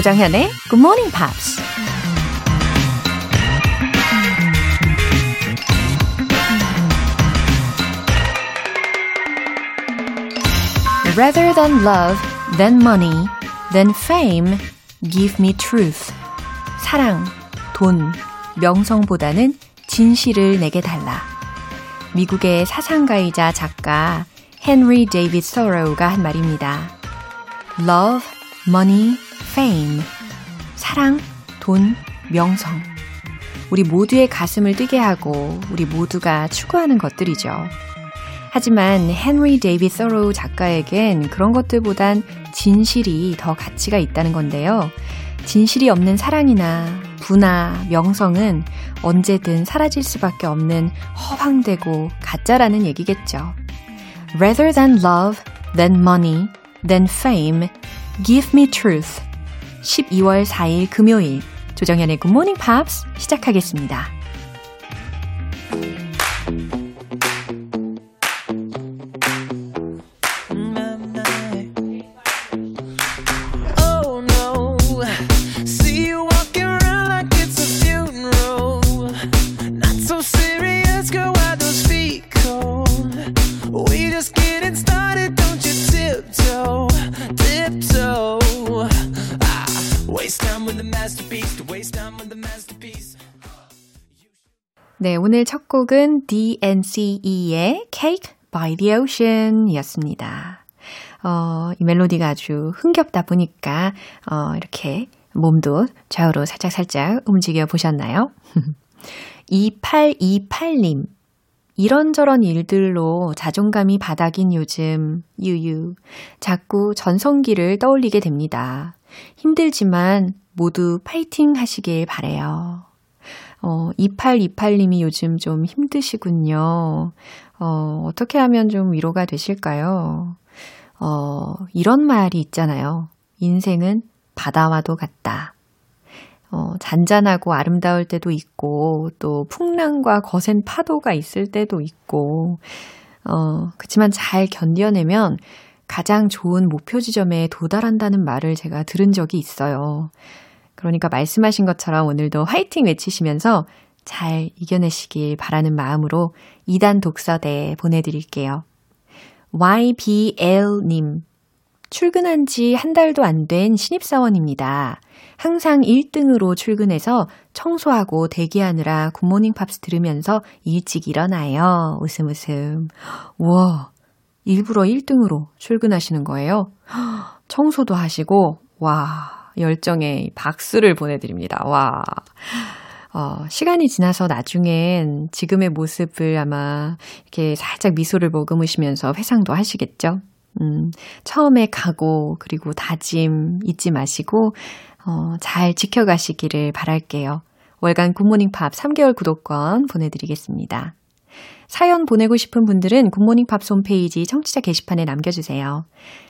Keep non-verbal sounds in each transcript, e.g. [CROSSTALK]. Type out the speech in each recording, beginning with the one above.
조장현의 Good Morning Pops. Rather than love, than money, than fame, give me truth. 사랑, 돈, 명성보다는 진실을 내게 달라. 미국의 사상가이자 작가 헨리 데이빗 서로우가 한 말입니다. Love, money, fame. 사랑, 돈, 명성. 우리 모두의 가슴을 뛰게 하고 우리 모두가 추구하는 것들이죠. 하지만 헨리 데이빗 서로우 작가에겐 그런 것들보단 진실이 더 가치가 있다는 건데요. 진실이 없는 사랑이나 부나 명성은 언제든 사라질 수밖에 없는 허황되고 가짜라는 얘기겠죠. Rather than love, than money, than fame, give me truth. 12월 4일 금요일 조정현의 Morning Pops 시작하겠습니다. 곡은 DNCE의 Cake by the Ocean 이었습니다. 어, 이 멜로디가 아주 흥겹다 보니까, 어, 이렇게 몸도 좌우로 살짝살짝 움직여 보셨나요? [LAUGHS] 2828님. 이런저런 일들로 자존감이 바닥인 요즘, 유유. 자꾸 전성기를 떠올리게 됩니다. 힘들지만 모두 파이팅 하시길 바래요. 어, 2828님이 요즘 좀 힘드시군요. 어, 어떻게 하면 좀 위로가 되실까요? 어, 이런 말이 있잖아요. 인생은 바다와도 같다. 어, 잔잔하고 아름다울 때도 있고, 또 풍랑과 거센 파도가 있을 때도 있고, 어, 그치만 잘 견뎌내면 가장 좋은 목표 지점에 도달한다는 말을 제가 들은 적이 있어요. 그러니까 말씀하신 것처럼 오늘도 화이팅 외치시면서 잘 이겨내시길 바라는 마음으로 2단 독서대 보내드릴게요. YBL님. 출근한 지 한 달도 안 된 신입사원입니다. 항상 1등으로 출근해서 청소하고 대기하느라 굿모닝 팝스 들으면서 일찍 일어나요. 웃음 웃음. 와, 일부러 1등으로 출근하시는 거예요? 청소도 하시고, 와, 열정에 박수를 보내드립니다. 와. 어, 시간이 지나서 나중엔 지금의 모습을 아마 이렇게 살짝 미소를 머금으시면서 회상도 하시겠죠? 음, 처음에 각오, 그리고 다짐 잊지 마시고, 어, 잘 지켜가시기를 바랄게요. 월간 굿모닝 팝 3개월 구독권 보내드리겠습니다. 사연 보내고 싶은 분들은 굿모닝 팝스 홈페이지 청취자 게시판에 남겨주세요.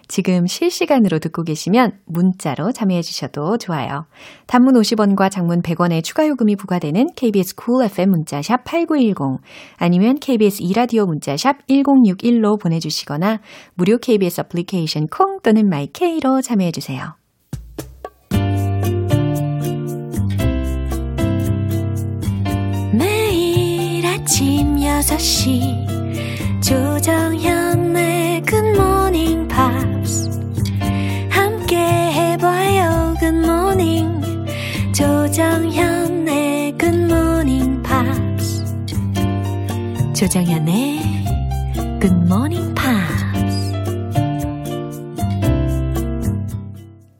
지금 실시간으로 듣고 계시면 문자로 참여해 주셔도 좋아요. 단문 50원과 장문 100원의 추가 요금이 부과되는 KBS Cool FM 문자샵 8910 아니면 KBS 2라디오 문자샵 1061로 보내주시거나 무료 KBS 애플리케이션 콩 또는 마이케이로 참여해 주세요. 아침 6시 조정현의 굿모닝 팝스 함께 해봐요 굿모닝 조정현의 굿모닝 팝스 조정현의 굿모닝 팝스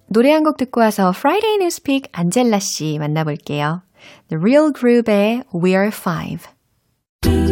노래 한 곡 듣고 와서 Friday Newspeak 안젤라 씨 만나볼게요. The Real Group의 We're Five Do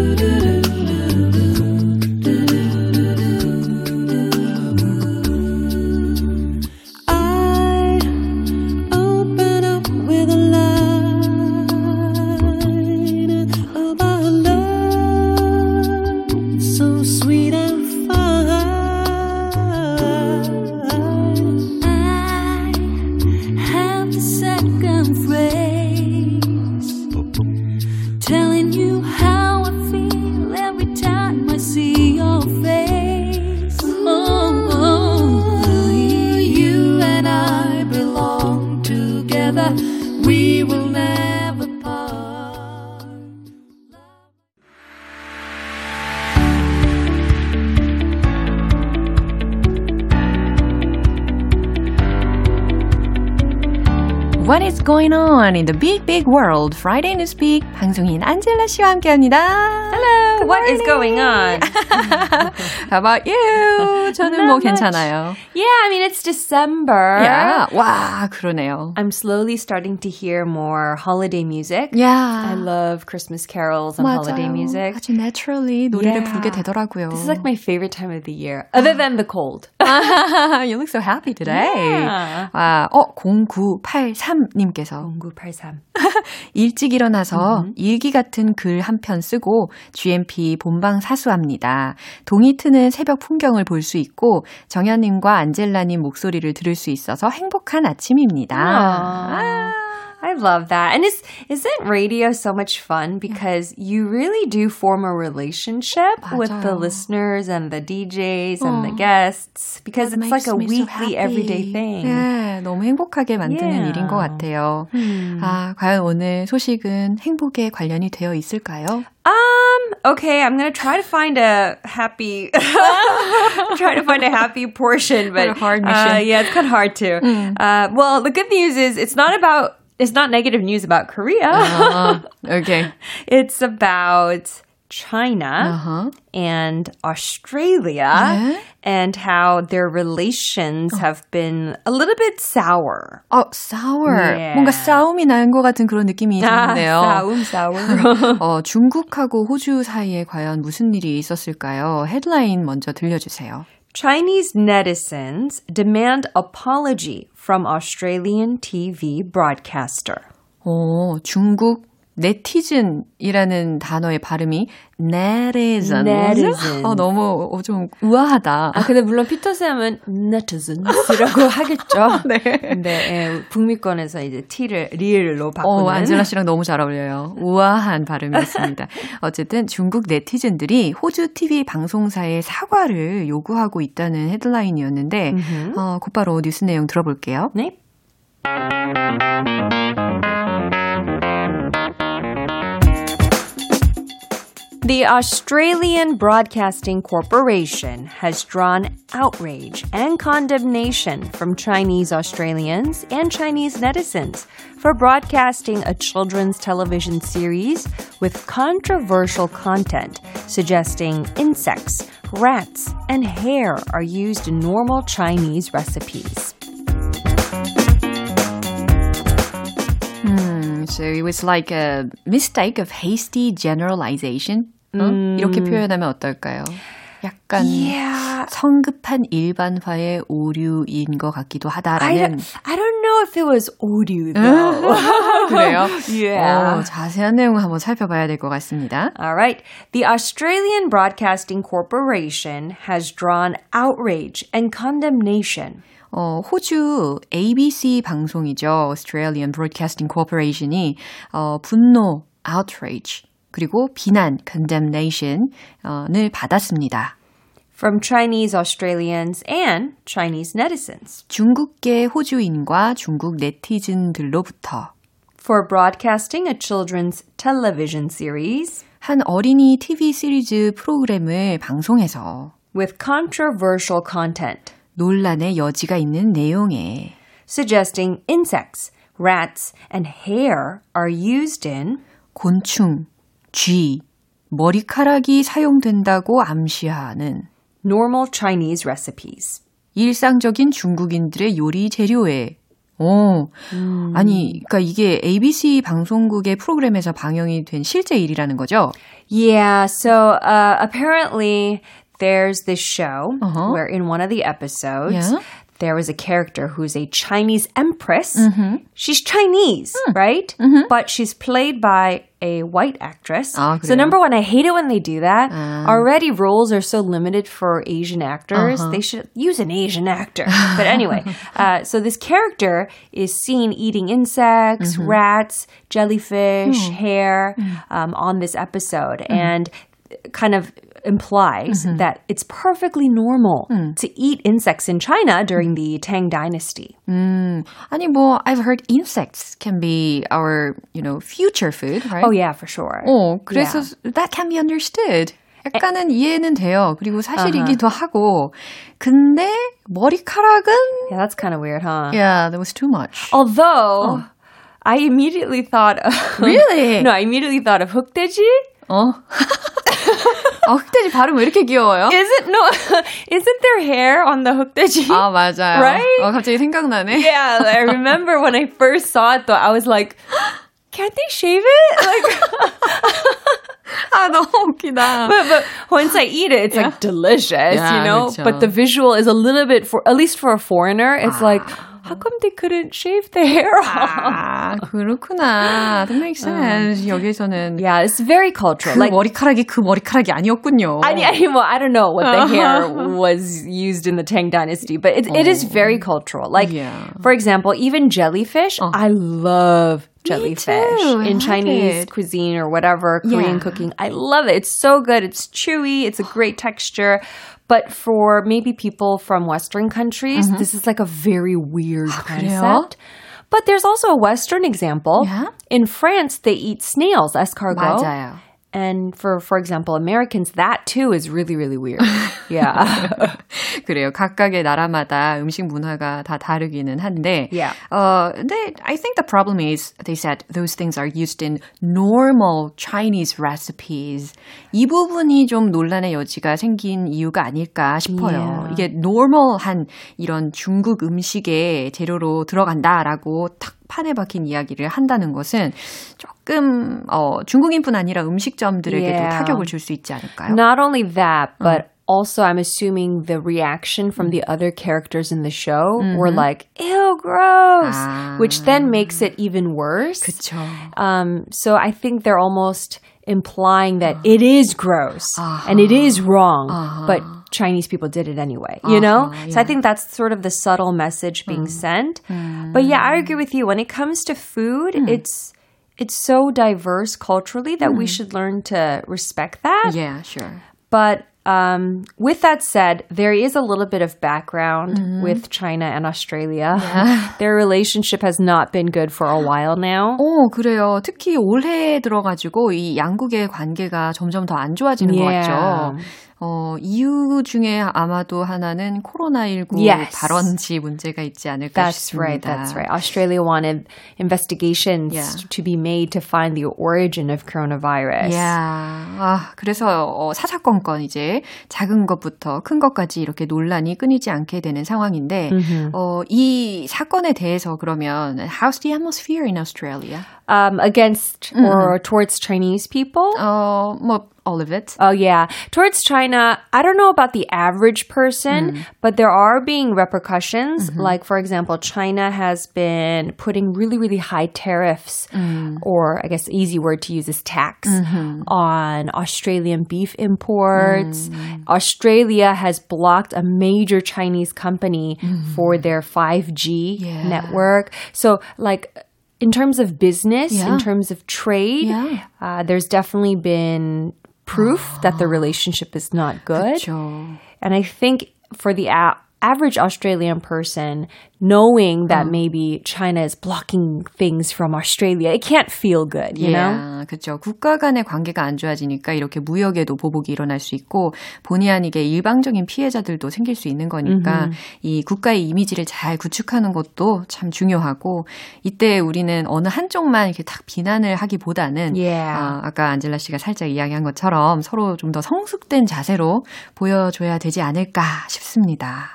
What is going on in the big big world? Friday Newspeak 방송인 안젤라 씨와 함께합니다. Hello. What is going on? [LAUGHS] How about you? 저는 뭐 괜찮아요. Yeah, I mean it's December. Yeah. 와, 그러네요. I'm slowly starting to hear more holiday music. Yeah. I love Christmas carols and 맞아요. holiday music. 아주 naturally 노래를 Yeah. 부르게 되더라고요. This is like my favorite time of the year, other than the cold. [LAUGHS] you look so happy today. Yeah. 아, 어, 0983님께서 0983. [LAUGHS] 일찍 일어나서 일기 같은 글 한 편 쓰고 GMP 본방 사수합니다. 동이 트는 새벽 풍경을 볼 수 있고 정현님과 안젤라님 목소리를 들을 수 있어서 행복한 아침입니다. Aw. I love that. And is isn't radio so much fun because you really do form a relationship with the 맞아요. listeners and the DJs and the guests because That it's like makes a me so weekly happy. everyday thing. 네, 너무 행복하게 만드는 Yeah. 일인 것 같아요. 아, 과연 오늘 소식은 행복에 관련이 되어 있을까요? Um, okay, I'm gonna try to find a happy [LAUGHS] try to find a happy portion, [LAUGHS] but What a hard uh, mission. yeah, it's kind of hard to. Uh, well, the good news is it's not about it's not negative news about Korea. 아, okay. [LAUGHS] it's about China Uh-huh. and Australia 네. and how their relations have been a little bit sour. 어, sour. Yeah. 뭔가 싸움이 난 것 같은 그런 느낌이 드는데요. 싸움, sour. [LAUGHS] 어, 중국하고 호주 사이에 과연 무슨 일이 있었을까요? 헤드라인 먼저 들려주세요. Chinese netizens demand apology from Australian TV broadcaster. 오, 중국 네티즌이라는 단어의 발음이 netizen. Netizen. 어, 너무 어, 좀 우아하다. 아, 근데 물론 피터쌤은 netizens이라고 [LAUGHS] 하겠죠. 네. 근데 예, 북미권에서 이제 T를 리을로 바꾸는. 어, 안젤라 씨랑 너무 잘 어울려요. 우아한 발음이었습니다. [LAUGHS] 어쨌든 중국 네티즌들이 호주 TV 방송사에 사과를 요구하고 있다는 헤드라인이었는데, 어, 곧바로 뉴스 내용 들어볼게요. 네. The Australian Broadcasting Corporation has drawn outrage and condemnation from Chinese Australians and Chinese netizens for broadcasting a children's television series with controversial content suggesting insects, rats, and hair are used in normal Chinese recipes. Hmm, so it was like a mistake of hasty generalization. 어? 이렇게 표현하면 어떨까요? 약간 Yeah. 성급한 일반화의 오류인 것 같기도 I 하다라는 don't, I don't know if it was though. 그래요? Yeah. 어, 자세한 내용을 한번 살펴봐야 될 것 같습니다. All right. The Australian Broadcasting Corporation has drawn outrage and condemnation 어, 호주 ABC 방송이죠. Australian Broadcasting Corporation이 어, 분노, outrage, 그리고 비난, condemnation을 받았습니다. from Chinese Australians and Chinese netizens 중국계 호주인과 중국 네티즌들로부터 for broadcasting a children's television series 한 어린이 TV 시리즈 프로그램을 방송해서 with controversial content 논란의 여지가 있는 내용에 suggesting insects, rats, and hair are used in 곤충, 쥐, 머리카락이 사용된다고 암시하는 normal Chinese recipes. 일상적인 중국인들의 요리 재료에 오, 아니, 그러니까 이게 ABC 방송국의 프로그램에서 방영이 된 실제 일이라는 거죠? Yeah, so uh, apparently there's this show Uh-huh. where in one of the episodes Yeah. there was a character who's a Chinese empress. Mm-hmm. She's Chinese, mm. right? Mm-hmm. But she's played by a white actress. Ah, so number one, I hate it when they do that. Um. Already roles are so limited for Asian actors. Uh-huh. They should use an Asian actor. [LAUGHS] but anyway, uh, so this character is seen eating insects, mm-hmm. rats, jellyfish, hmm. hair hmm. um, on this episode. Hmm. And kind of implies that it's perfectly normal to eat insects in China during the Tang Dynasty. 아니 뭐 I've heard insects can be our, you know, future food, right? Oh yeah, for sure. 어, 그래서 that can be understood. 약간은 이해는 돼요. 그리고 사실이기도 하고. 근데 머리카락은 Yeah, that's kind of weird, huh? yeah, that was too much. Although I immediately thought of Really? no, [LAUGHS] I immediately thought of 흑돼지. 어. [LAUGHS] 아, 흑돼지 발음 왜 이렇게 귀여워요? Isn't no [LAUGHS] isn't there hair on the 흑돼지? 아, 맞아요. Right? 어, 갑자기 생각나네. Yeah, I remember when I first saw it though, I was like, can't they shave it? Like [LAUGHS] 아, 너무 웃기다. but, but once I eat it, it's Yeah. like delicious, Yeah, you know? 그쵸. But the visual is a little bit for at least for a foreigner, it's like how come they couldn't shave the hair [LAUGHS] off? 아, 그렇구나. That makes sense. 여기서는 Yeah, it's very cultural. 그 Like 머리카락이 그 머리카락이 아니었군요. I, I, well, I don't know what the [LAUGHS] hair was used in the Tang Dynasty, but it, it is very cultural. Like, Yeah. for example, even jellyfish. I love jellyfish too. I in like Chinese it. cuisine or whatever Korean Yeah. cooking. I love it. It's so good. It's chewy. It's a great texture. But for maybe people from Western countries, this is like a very weird [GASPS] 그래요? concept. But there's also a Western example. Yeah? In France, they eat snails, escargot. 맞아요. And for, for example, Americans, that too is really, really weird. yeah. 그래요. 각각의 나라마다 음식 문화가 다 다르기는 한데. Yeah. 어, 근데 I think the problem is they said those things are used in normal Chinese recipes. 이 부분이 좀 논란의 여지가 생긴 이유가 아닐까 싶어요. Yeah. 이게 normal한 이런 중국 음식의 재료로 들어간다라고 탁 판에 박힌 이야기를 한다는 것은 조금 어, 중국인뿐 아니라 음식점들에게도 Yeah. 타격을 줄 수 있지 않을까요? Not only that, but also I'm assuming the reaction from the other characters in the show were like, ew, gross, which then makes it even worse. 그쵸. Um, so I think they're almost implying that it is gross and it is wrong, but Chinese people did it anyway, you know? So I think that's sort of the subtle message being sent. But yeah, I agree with you. When it comes to food, it's it's so diverse culturally that we should learn to respect that. Yeah, sure. But um, with that said, there is a little bit of background with China and Australia. [LAUGHS] Their relationship has not been good for a while now. 어, 그래요. 특히 올해 들어가지고 이 양국의 관계가 점점 더 안 좋아지는 것 Yeah. 같죠. 어, 이유 중에 아마도 하나는 코로나19 Yes. 발원지 문제가 있지 않을까 That's 싶습니다. right. That's right. Australia wanted investigations Yeah. to be made to find the origin of coronavirus. Yeah. 아, 그래서 어, 사사건건 이제 작은 것부터 큰 것까지 이렇게 논란이 끊이지 않게 되는 상황인데 어, 이 사건에 대해서 그러면 how's the atmosphere in Australia? Um, against or towards Chinese people. 어, 뭐 all of it. Oh yeah. Towards China, I don't know about the average person, mm-hmm. but there are being repercussions. Mm-hmm. Like for example, China has been putting really really high tariffs mm. or I guess easy word to use is tax mm-hmm. on Australian beef imports. Mm. Australia has blocked a major Chinese company for their 5G Yeah. network. So like in terms of business, Yeah. in terms of trade, Yeah. uh, there's definitely been proof oh, that the relationship is not good. And I think for the a- average Australian person, knowing that maybe China is blocking things from Australia, it can't feel good, you know? Yeah, 그렇죠. 국가 간의 관계가 안 좋아지니까 이렇게 무역에도 보복이 일어날 수 있고 본의 아니게 일방적인 피해자들도 생길 수 있는 거니까 이 국가의 이미지를 잘 구축하는 것도 참 중요하고 이때 우리는 어느 한쪽만 이렇게 딱 비난을 하기보다는 Yeah. 아, 아까 안젤라 씨가 살짝 이야기한 것처럼 서로 좀 더 성숙된 자세로 보여줘야 되지 않을까 싶습니다.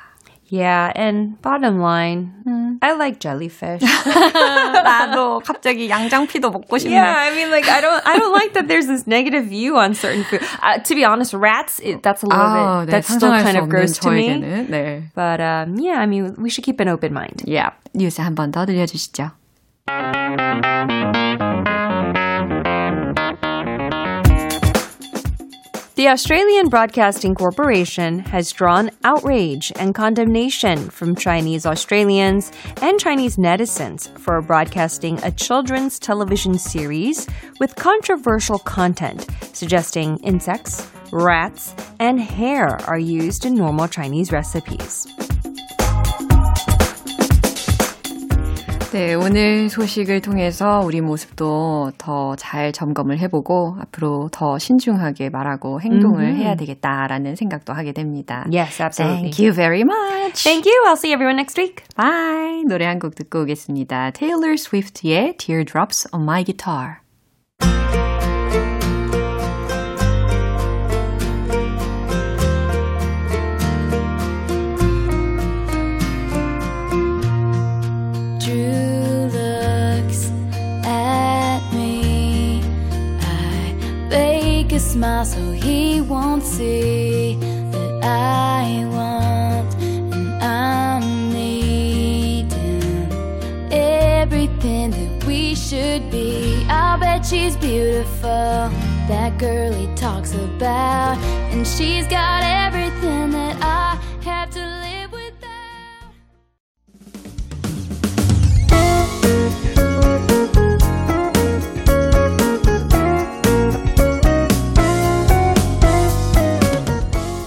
Yeah, and bottom line, I like jellyfish. [LAUGHS] 나도 갑자기 양장피도 먹고 싶네. Yeah, I mean, like I don't, I don't like that. There's this negative view on certain food. Uh, to be honest, rats, it, that's a little 아, bit, 네, that's still 상상할 kind 수 of 없는 gross to me. 저에게는. 네. But um, yeah, I mean, we should keep an open mind. Yeah. 뉴스 한 번 더 들려주시죠. The Australian Broadcasting Corporation has drawn outrage and condemnation from Chinese Australians and Chinese netizens for broadcasting a children's television series with controversial content suggesting insects, rats, and hair are used in normal Chinese recipes. 네, 오늘 소식을 통해서 우리 모습도 더 잘 점검을 해보고 앞으로 더 신중하게 말하고 행동을 mm-hmm. 해야 되겠다라는 생각도 하게 됩니다. Yes, absolutely. Thank you very much. Thank you. I'll see everyone next week. Bye. 노래 한 곡 듣고 오겠습니다. Taylor Swift의 Teardrops on My Guitar. Smile so he won't see that I want and I'm needing everything that we should be. I'll bet she's beautiful, that girl he talks about, and she's got everything that I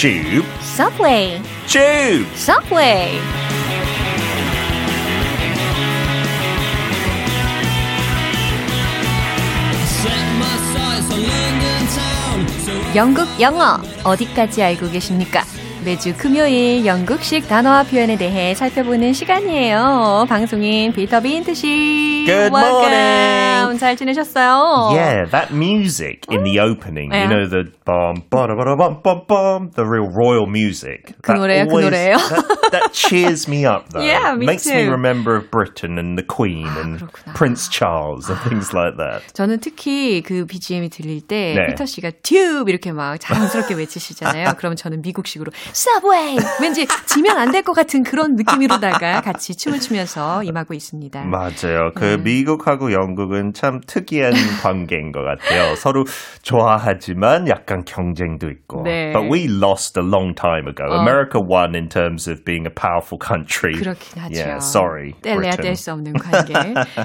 Tube. Subway. Tube. Subway. 영국 영어 어디까지 알고 계십니까? 매주 금요일 영국식 단어와 표현에 대해 살펴보는 시간이에요. 방송인 피터 빈트 씨. Good morning. 잘 지내셨어요? Yeah, that music in the opening, you know the bum bum bum bum the real royal music. 그 노래요, 그 노래요. That, cheers me up though. Yeah, me Makes me remember of Britain and the Queen and. Prince Charles and things like that. 저는 특히 그 BGM이 들릴 때 네. 피터 씨가 튜브 이렇게 막 자랑스럽게 외치시잖아요. 그러면 저는 미국식으로 Subway! 왠지 지면 안 될 것 같은 그런 느낌으로다가 같이 춤을 추면서 임하고 있습니다. 맞아요. 그 음. 미국하고 영국은 참 특이한 관계인 것 같아요. 서로 좋아하지만 약간 경쟁도 있고. 네. But we lost a long time ago. 어. America won in terms of being a powerful country. 그렇긴 하죠. Yeah, sorry. 뗄래야 뗄 수 없는 관계.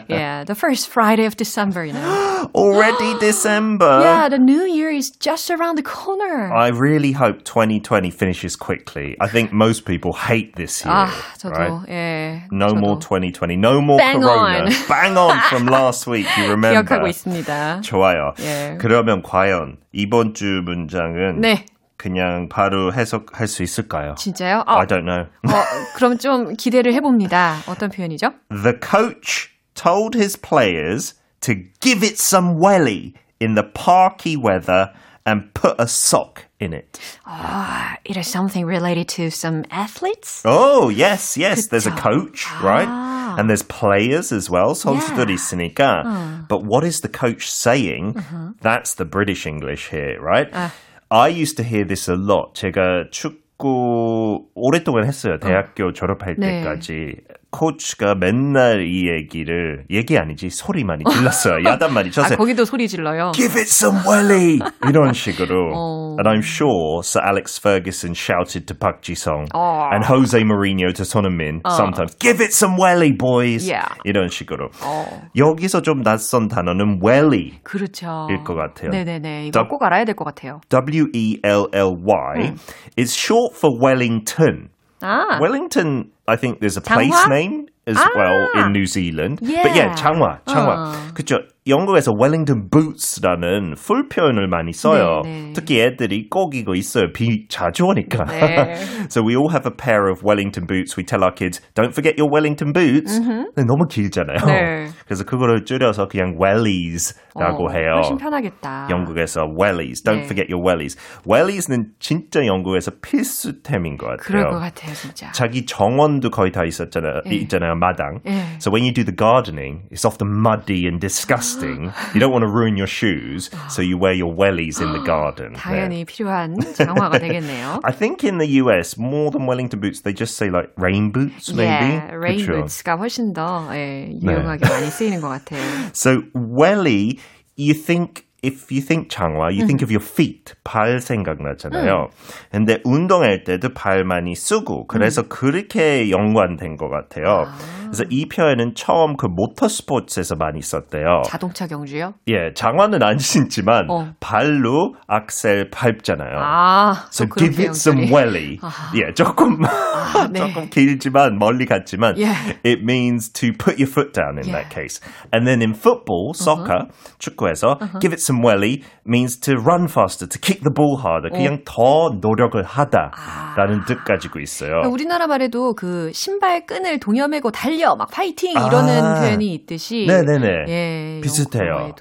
yeah, the first Friday of December, you know. Already December. Yeah, the new year is just around the corner. I really hope 2020 finishes quickly. I think most people hate this year. 아, 저도, right? 예. No 저도. more 2020. No more Bang corona. on. [LAUGHS] Bang on from last week. You [LAUGHS] remember? 기억하고 있습니다. 좋아요. 예. 그러면 과연 이번 주 문장은 네. 그냥 바로 해석할 수 있을까요? 진짜요? 어, I don't know. 어, [LAUGHS] 그럼 좀 기대를 해봅니다. 어떤 표현이죠? The coach told his players to give it some welly in the parky weather and put a sock in it. Uh, it is something related to some athletes? Oh, yes, yes. There's a 그쵸. coach, right? 아. And there's players as well. 선수들이 Yeah. 있으니까. 어. But what is the coach saying? That's the British English here, right? 아. I used to hear this a lot. 제가 축구 오랫동안 했어요. 대학교 졸업할 네. 때까지. 코치가 맨날 이 얘기를 얘기 아니지 소리만이 질렀어요. 야단만이 쳐서 아, 거기도 소리 질러요. Give it some welly 이런 식으로. 어. And I'm sure Sir Alex Ferguson shouted to Park Ji-sung 어. and Jose Mourinho to Son Heung-min sometimes. Give it some welly, boys. Yeah. 이런 식으로. 어. 여기서 좀 낯선 단어는 welly. 그렇죠. 일것 같아요. 네네네. 이거 더- 꼭 알아야 될 것 같아요. W-E-L-L-Y is short for Wellington. Ah. Wellington, I think there's a place Changhua? name as ah. well in ah. New Zealand. Yeah. But yeah, Changhua, Changhua. Ah. Uh. 그죠? 영국에서 Wellington boots라는 풀 표현을 많이 써요. 네, 네. 특히 애들이 꼭 이거 있어요. 비 자주 오니까. 네. so we all have a pair of Wellington boots. We tell our kids, don't forget your Wellington boots. 근데 너무 길잖아요. 네. 그래서 그거를 줄여서 그냥 wellies라고 어, 해요. 훨씬 편하겠다. 영국에서 wellies. Don't 네. forget your wellies. wellies는 진짜 영국에서 필수템인 것 같아요. 그럴 것 같아요, 진짜. 자기 정원도 거의 다 있었잖아요. 있잖아요, 마당. 예. So when you do the gardening, it's often muddy and disgusting. disgusting. you don't want to ruin your shoes, so you wear your wellies in the [GASPS] garden. 당연히 네. 필요한 [LAUGHS] 장화가 되겠네요. I think in the US, more than Wellington boots, they just say like rain boots, maybe. Yeah, rain 그쵸? boots가 훨씬 더 예, 유용하게 네. 많이 쓰이는 것 같아요. [LAUGHS] So welly, you think if you think 장화, you think of your feet. 발 생각나잖아요. 근데 운동할 때도 발 많이 쓰고 그래서 그렇게 연관된 것 같아요. 그래서 이 표현은 처음 그 모터 스포츠에서 많이 썼대요. 자동차 경주요? 예, 장화는 안 신지만 어. 발로 악셀 밟잖아요. 아, so give it some welly. 아. 예, 조금 아, 네. 조금 길지만 멀리 갔지만 yeah. it means to put your foot down in yeah. that case. And then in football, soccer, uh-huh. 축구에서 uh-huh. give it some welly means to run faster, to kick the ball harder. 그냥 어. 더 노력을 하다라는 아. 뜻 가지고 있어요. 그러니까 우리나라 말에도 그 신발 끈을 동여매고 달려 막 파이팅 이러는 아. 표현이 있듯이 네네네 예, 비슷해요.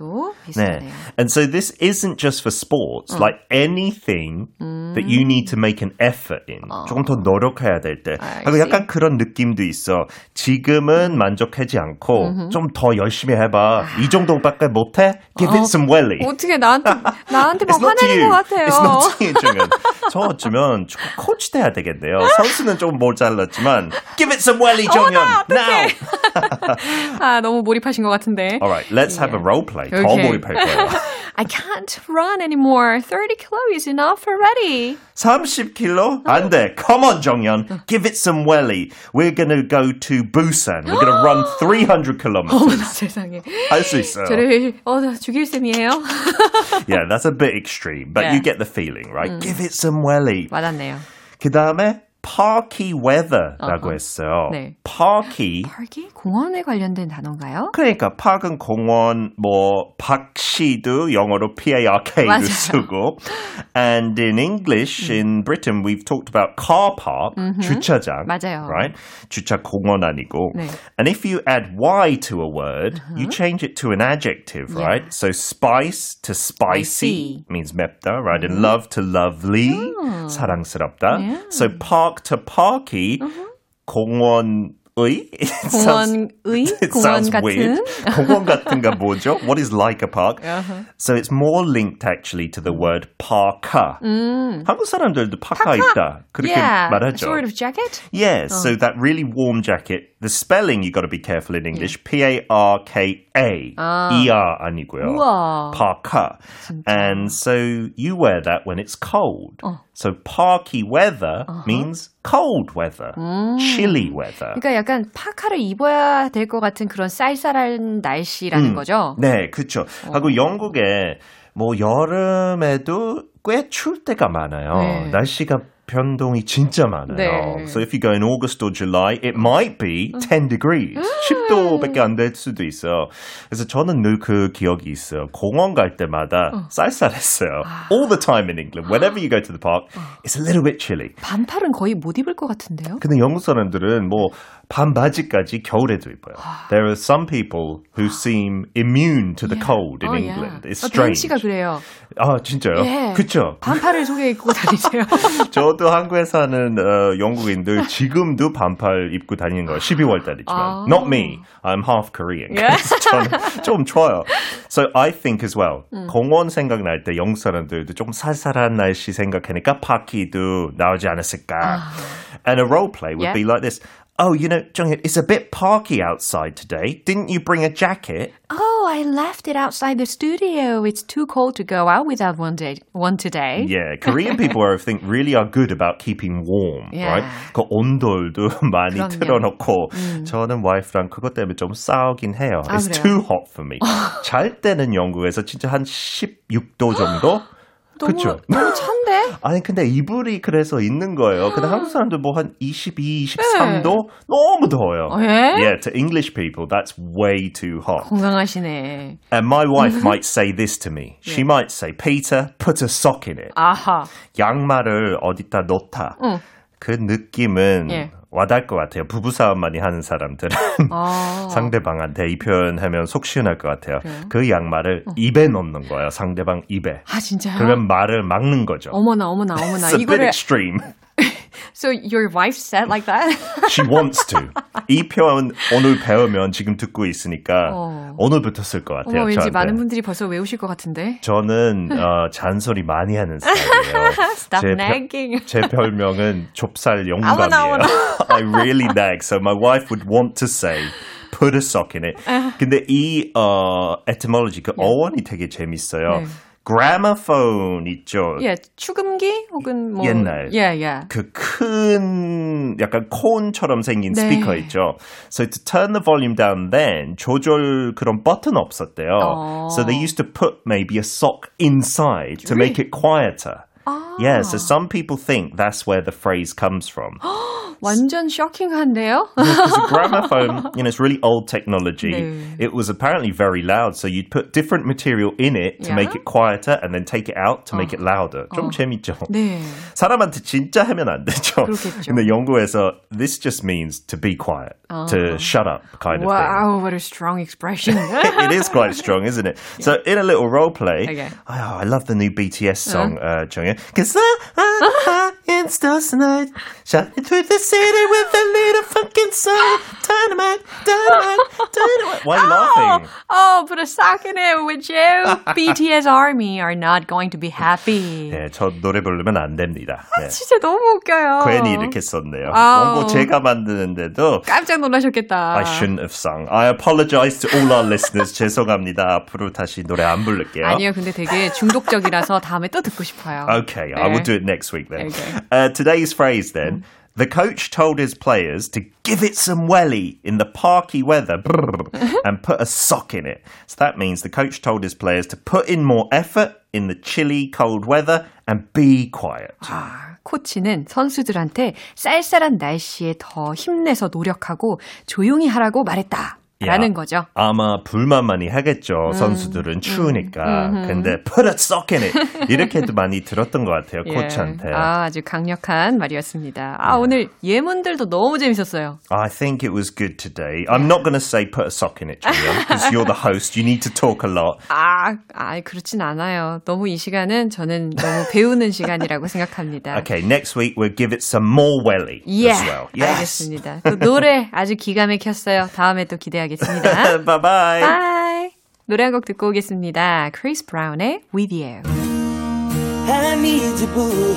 비슷하네요. 네. And so this isn't just for sports. 어. Like anything 음. that you need to make an effort in. 어. 조금 더 노력해야 될 때. 하고 약간 그런 느낌도 있어. 지금은 만족하지 않고 좀 더 열심히 해봐. 이 정도밖에 못해? Give it some welly. 어떻게 나한테 나한테 막 화내는 것 같아요. 정연. 저 어쩌면 코치 돼야 되겠네요. 선수는 좀 모자랐지만 give it some welly, 정연. Now. 아 너무 몰입하신 것 같은데. Alright, let's have a role play. 더 몰입할 거예요. I can't run anymore. 30 kilo is enough already. 30kg? 안 돼. Come on, 정연. Give it some welly. We're to go to Busan. We're to run 300 kilometers. 어머나 세상에. 할 수 있어요. 저를 어, 죽일 셈이에요. [LAUGHS] yeah, that's a bit extreme, but yeah. you get the feeling, right? 음. Give it some welly. 와닿네요. 그 다음에 parky weather라고 uh-huh. 했어요. 네. parky. parky? 공원에 관련된 단어인가요? 그러니까 park은 공원, 뭐 박씨도 영어로 P-A-R-K도 쓰고, and in English 음. in Britain we've talked about car park, 음흠. 주차장, 맞아요. right? 주차 공원 아니고, 네. and if you add y to a word, uh-huh. you change it to an adjective, yeah. right? So spice to spicy means 맵다, right? Mm. And love to lovely, oh. 사랑스럽다. Yeah. So park park to parky uh-huh. 공원 의? 공원의? 공원 같은? Weird. [LAUGHS] 공원 같은가 뭐죠? What is like a park? Uh-huh. So it's more linked actually to the word parka. 음. 한국 사람들도 파카 입다. 그렇게 yeah, 말하죠. sort of jacket? Yeah, oh. so that really warm jacket. The spelling you got to be careful in English. Yeah. P A R K A. E R 아니고요. 우와. Parka. 진짜. And so you wear that when it's cold. 어. So parky weather uh-huh. means cold weather, 음. chilly weather. 그러니까 약간 파카를 입어야 될 것 같은 그런 쌀쌀한 날씨라는 음. 거죠. 네, 그렇죠. 하고 영국에 뭐 여름에도 꽤 추울 때가 많아요. 네. 날씨가 변동이 진짜 많아요. 네. So if you go in August or July, it might be 10 degrees. 10도밖에 안 될 수도 있어요. 그래서 저는 늘 그 기억이 있어요. 공원 갈 때마다 어. 쌀쌀했어요. All the time in England. Whenever you go to the park, it's a little bit chilly. 반팔은 거의 못 입을 것 같은데요? 근데 영국 사람들은 뭐 반바지까지 겨울에도 입어요. There are some people who seem immune to the yeah. cold in oh, England. Yeah. It's strange. 씨가 그래요. 아 진짜요? 예. 그렇죠. 반팔을 속에 입고 다니세요. [LAUGHS] 저도 한국에 사는 어, 영국인들 지금도 반팔 입고 다니는 거예요. 12월 달이지만. 아. Not me. I'm half Korean. Yeah. 저는 [LAUGHS] 좀 좋아요. So I think as well. 음. 공원 생각날 때 영국 사람들도 좀 살살한 날씨 생각하니까 파키도 나오지 않았을까. 아. And a role play would yeah. be like this. Oh, you know, Junghyun, it's a bit parky outside today. Didn't you bring a jacket? Oh, I left it outside the studio. It's too cold to go out without one, day, one today. Yeah, Korean people, I think, really are good about keeping warm, yeah. right? 그 온돌도 [LAUGHS] 많이 그럼요. 틀어놓고 음. 저는 와이프랑 그것 때문에 좀 싸우긴 해요. 아, It's 그래요? too hot for me. 잘 때는 영국에서 진짜 한 16도 정도? [LAUGHS] 너무, 그쵸? 너무 찬데? 아니, 근데 이불이 그래서 있는 거예요. 근데 한국 사람들 뭐 한 22, 23도? 네. 너무 더워요. 예? Yeah, to English people, that's way too hot. 건강하시네. And my wife might say this to me. She 네. might say, Peter, put a sock in it. 아하. 양말을 어디다 놓다. 응. 그 느낌은 예. 와닿을 것 같아요. 부부 싸움 많이 하는 사람들은 [LAUGHS] 아. 상대방한테 이 표현하면 속 시원할 것 같아요. 그래요? 그 양말을 어. 입에 넣는 거예요. 상대방 입에. 아 진짜요? 그러면 말을 막는 거죠. 어머나 어머나 어머나 이거를 extreme. So your wife said like that? She wants to. 이 표현 오늘 배우면 지금 듣고 있으니까 어. 오늘부터 쓸것 같아요. 어, 왠지 저한테. 많은 분들이 벌써 외우실 것 같은데. 저는 어, 잔소리 많이 하는 스타일이에요. Stop 제, nagging. 제 별명은 좁쌀 영감이에요. I really nag. So my wife would want to say put a sock in it. 근데 이 어, etymology 그 어원이 되게 재밌어요. 네. gramophone 있죠. 예, 축음기 혹은 뭐 옛날 예, 예. 그큰 약간 콘처럼 생긴 네. 스피커 있죠. So to turn the volume down then 조절 그런 버튼 없었대요. 어. So they used to put maybe a sock inside to really? make it quieter. 아. Yeah, so some people think that's where the phrase comes from. [GASPS] 완전 쇼킹한데요? because a [LAUGHS] gramophone, you know, it's really old technology. 네. It was apparently very loud, so you'd put different material in it to yeah? make it quieter and then take it out to 어. make it louder. 좀 어. 재밌죠? 네. 사람한테 진짜 하면 안 되죠. 그렇겠죠. 근데 영국에서 this just means to be quiet, 어. to shut up kind of wow, thing. Wow, what a strong expression. [LAUGHS] it is quite strong, isn't it? Yeah. So in a little role play, okay. oh, I love the new BTS song, uh, 정혜. Cause I, I, In stars tonight, shining through the city with a little fucking sun. Dynamite, dynamite, dynamite. Why are you laughing? Oh, put a sock in it with you. BTS Army are not going to be happy. 네, 저 노래 부르면 안 됩니다. 네. 진짜 너무 웃겨요. 괜히 이렇게 썼네요. 원고 제가 만드는데도 깜짝 놀라셨겠다. I shouldn't have sung. I apologize to all our listeners. 죄송합니다. 앞으로 다시 노래 안 부를게요. 아니요, 근데 되게 중독적이라서 다음에 또 듣고 싶어요. Okay, 네. I will do it next week then. Okay. Uh, today's phrase then. The coach told his players to give it some welly in the parky weather [LAUGHS] and put a sock in it. So that means the coach told his players to put in more effort in the chilly, cold weather and be quiet. 아, 코치는 선수들한테 쌀쌀한 날씨에 더 힘내서 노력하고 조용히 하라고 말했다. 라는 거죠. 아마 불만 많이 하겠죠. 음, 선수들은 추우니까. 음, 음, 근데 put a sock in it. 이렇게도 많이 들었던 것 같아요. 예. 코치한테. 아, 아주 강력한 말이었습니다. 아, 네. 오늘 예문들도 너무 재밌었어요. I think it was good today. I'm not going to say put a sock in it, because you're the host. You need to talk a lot. 아, 아, 그렇진 않아요. 너무 이 시간은 저는 너무 배우는 시간이라고 생각합니다. Okay, next week we'll give it some more welly yeah, as well. Yes. 알겠습니다. 또 노래 아주 기가 막혔어요. 다음에 또 기대하겠습니다. 하겠습니다. [LAUGHS] bye bye. Bye. 노래 한 곡 듣고 오겠습니다. 크리스 브라운의 With You. I need you, boo.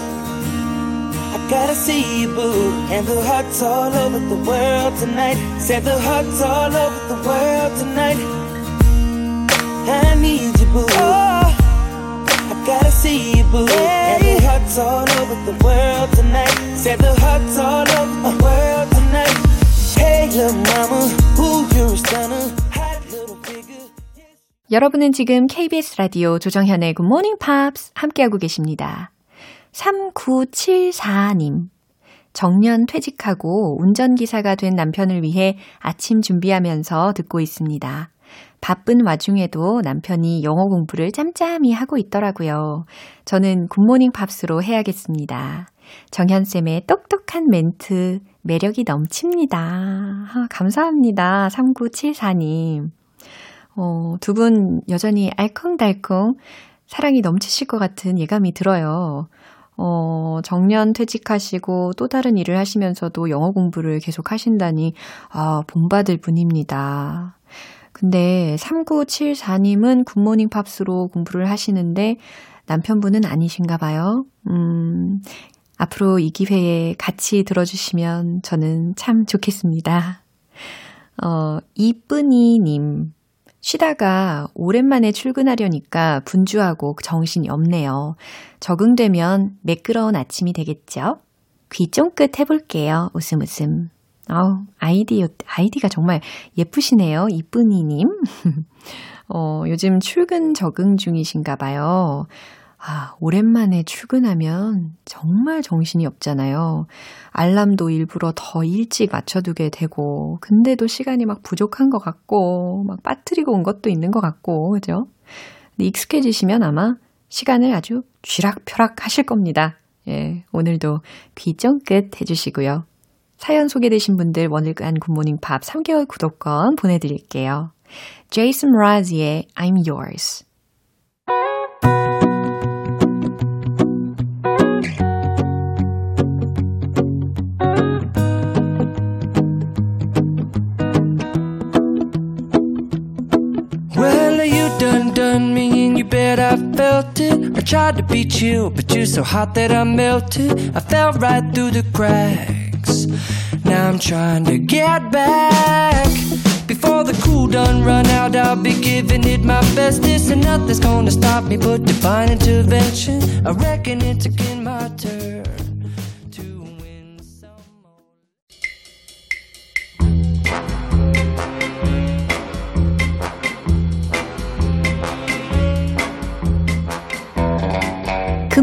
I gotta see you, boo. And the hearts all over the world tonight. Said the hearts all over the world tonight. I need you, boo. Oh, I gotta see you, boo. And the hearts all over the world tonight. Said the hearts all over the world tonight. 여러분은 지금 KBS 라디오 조정현의 Morning Pops 함께하고 계십니다. 3974님. 정년 퇴직하고 운전기사가 된 남편을 위해 아침 준비하면서 듣고 있습니다. 바쁜 와중에도 남편이 영어 공부를 짬짬이 하고 있더라고요. 저는 굿모닝 팝스로 해야겠습니다. 정현쌤의 똑똑한 멘트, 매력이 넘칩니다. 아, 감사합니다. 3974님. 어, 두 분 여전히 알콩달콩 사랑이 넘치실 것 같은 예감이 들어요. 어, 정년 퇴직하시고 또 다른 일을 하시면서도 영어 공부를 계속 하신다니, 아, 본받을 분입니다. 근데 3974님은 굿모닝 팝스로 공부를 하시는데 남편분은 아니신가 봐요. 음, 앞으로 이 기회에 같이 들어주시면 저는 참 좋겠습니다. 어, 이쁜이님. 쉬다가 오랜만에 출근하려니까 분주하고 정신이 없네요. 적응되면 매끄러운 아침이 되겠죠? 귀 쫑긋 해볼게요. 웃음 웃음. 아우, 아이디, 아이디가 정말 예쁘시네요. 이쁜이님. [LAUGHS] 어, 요즘 출근 적응 중이신가 봐요. 아, 오랜만에 출근하면 정말 정신이 없잖아요. 알람도 일부러 더 일찍 맞춰두게 되고, 근데도 시간이 막 부족한 것 같고, 막 빠뜨리고 온 것도 있는 것 같고, 그죠? 근데 익숙해지시면 아마 시간을 아주 쥐락펴락 하실 겁니다. 예, 오늘도 귀 쫑긋 해주시고요. 사연 소개되신 분들 원일간 굿모닝 팝 3개월 구독권 보내드릴게요. 제이슨 라즈의 I'm Yours felt it. I tried to be chill, but you're so hot that I melted. I fell right through the cracks. Now I'm trying to get back. Before the cool done run out, I'll be giving it my bestest, and nothing's gonna stop me but divine intervention. I reckon it's again my turn.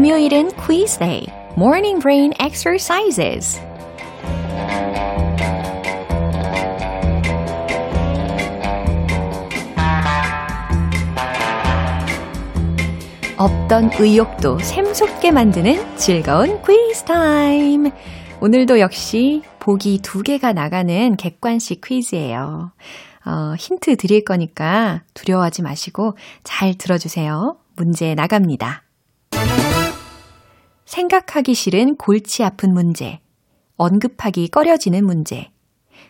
금요일은 quiz morning brain exercises. 없던 의욕도 샘솟게 만드는 즐거운 quiz time. 오늘도 역시 보기 두 개가 나가는 객관식 퀴즈예요. 어, 힌트 드릴 거니까 두려워하지 마시고 잘 들어주세요. 문제 나갑니다. 생각하기 싫은 골치 아픈 문제, 언급하기 꺼려지는 문제,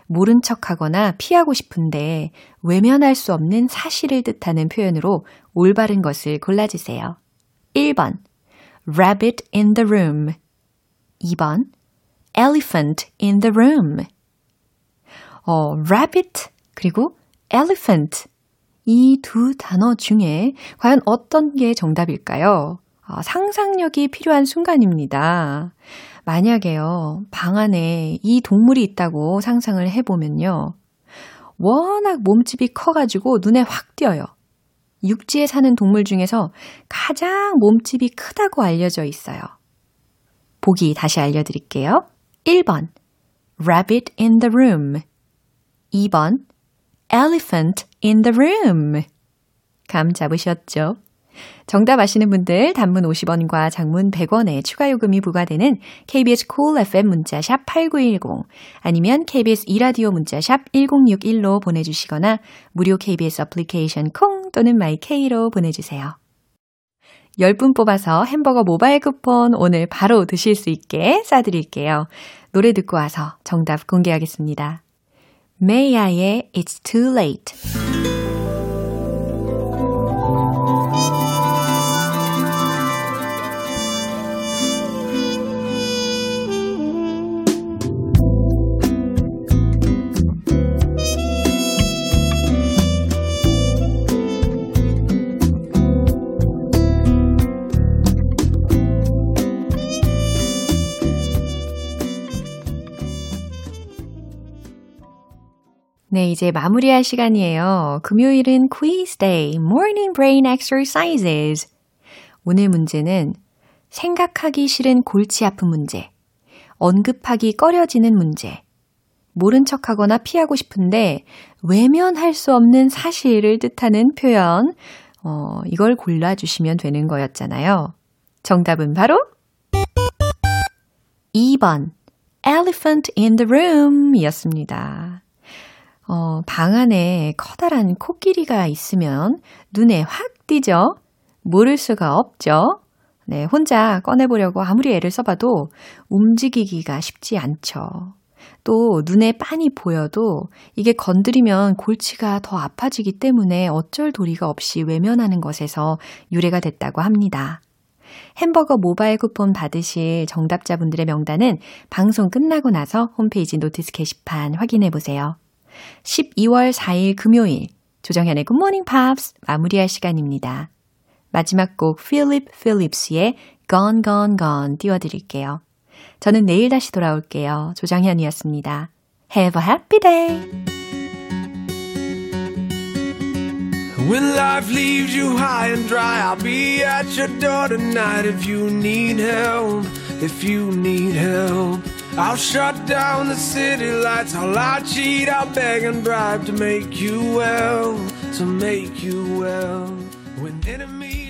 모른 척 하거나 피하고 싶은데 외면할 수 없는 사실을 뜻하는 표현으로 올바른 것을 골라주세요. 1번, rabbit in the room. 2번, elephant in the room. 어, rabbit 그리고 elephant 이 두 단어 중에 과연 어떤 게 정답일까요? 어, 상상력이 필요한 순간입니다. 만약에요, 방 안에 이 동물이 있다고 상상을 해보면요. 워낙 몸집이 커가지고 눈에 확 띄어요. 육지에 사는 동물 중에서 가장 몸집이 크다고 알려져 있어요. 보기 다시 알려드릴게요. 1번, rabbit in the room. 2번, elephant in the room. 감 잡으셨죠? 정답 아시는 분들 단문 50원과 장문 100원의 추가 요금이 부과되는 KBS cool FM 문자샵 8910 아니면 KBS 이라디오 문자샵 1061로 보내주시거나 무료 KBS 애플리케이션 콩 또는 마이케이로 보내주세요. 10분 뽑아서 햄버거 모바일 쿠폰 오늘 바로 드실 수 있게 싸드릴게요. 노래 듣고 와서 정답 공개하겠습니다. May I의 It's Too Late 네, 이제 마무리할 시간이에요. 금요일은 quiz day, morning brain exercises. 오늘 문제는 생각하기 싫은 골치 아픈 문제, 언급하기 꺼려지는 문제, 모른 척하거나 피하고 싶은데 외면할 수 없는 사실을 뜻하는 표현, 어, 이걸 골라주시면 되는 거였잖아요. 정답은 바로 2번, elephant in the room 이었습니다. 어, 방 안에 커다란 코끼리가 있으면 눈에 확 띄죠? 모를 수가 없죠? 네, 혼자 꺼내보려고 아무리 애를 써봐도 움직이기가 쉽지 않죠. 또 눈에 빤히 보여도 이게 건드리면 골치가 더 아파지기 때문에 어쩔 도리가 없이 외면하는 것에서 유래가 됐다고 합니다. 햄버거 모바일 쿠폰 받으실 정답자분들의 명단은 방송 끝나고 나서 홈페이지 notice 게시판 확인해 보세요. 12월 4일 금요일 조정현의 굿모닝 팝스 마무리할 시간입니다. 마지막 곡 필립 필립스의 Gone Gone Gone 띄워드릴게요. 저는 내일 다시 돌아올게요. 조정현이었습니다. Have a happy day! When life leaves you high and dry, I'll be at your door tonight if you need help. If you need help. I'll shut down the city lights. I'll lie, cheat, I'll beg and bribe to make you well, to make you well. When enemies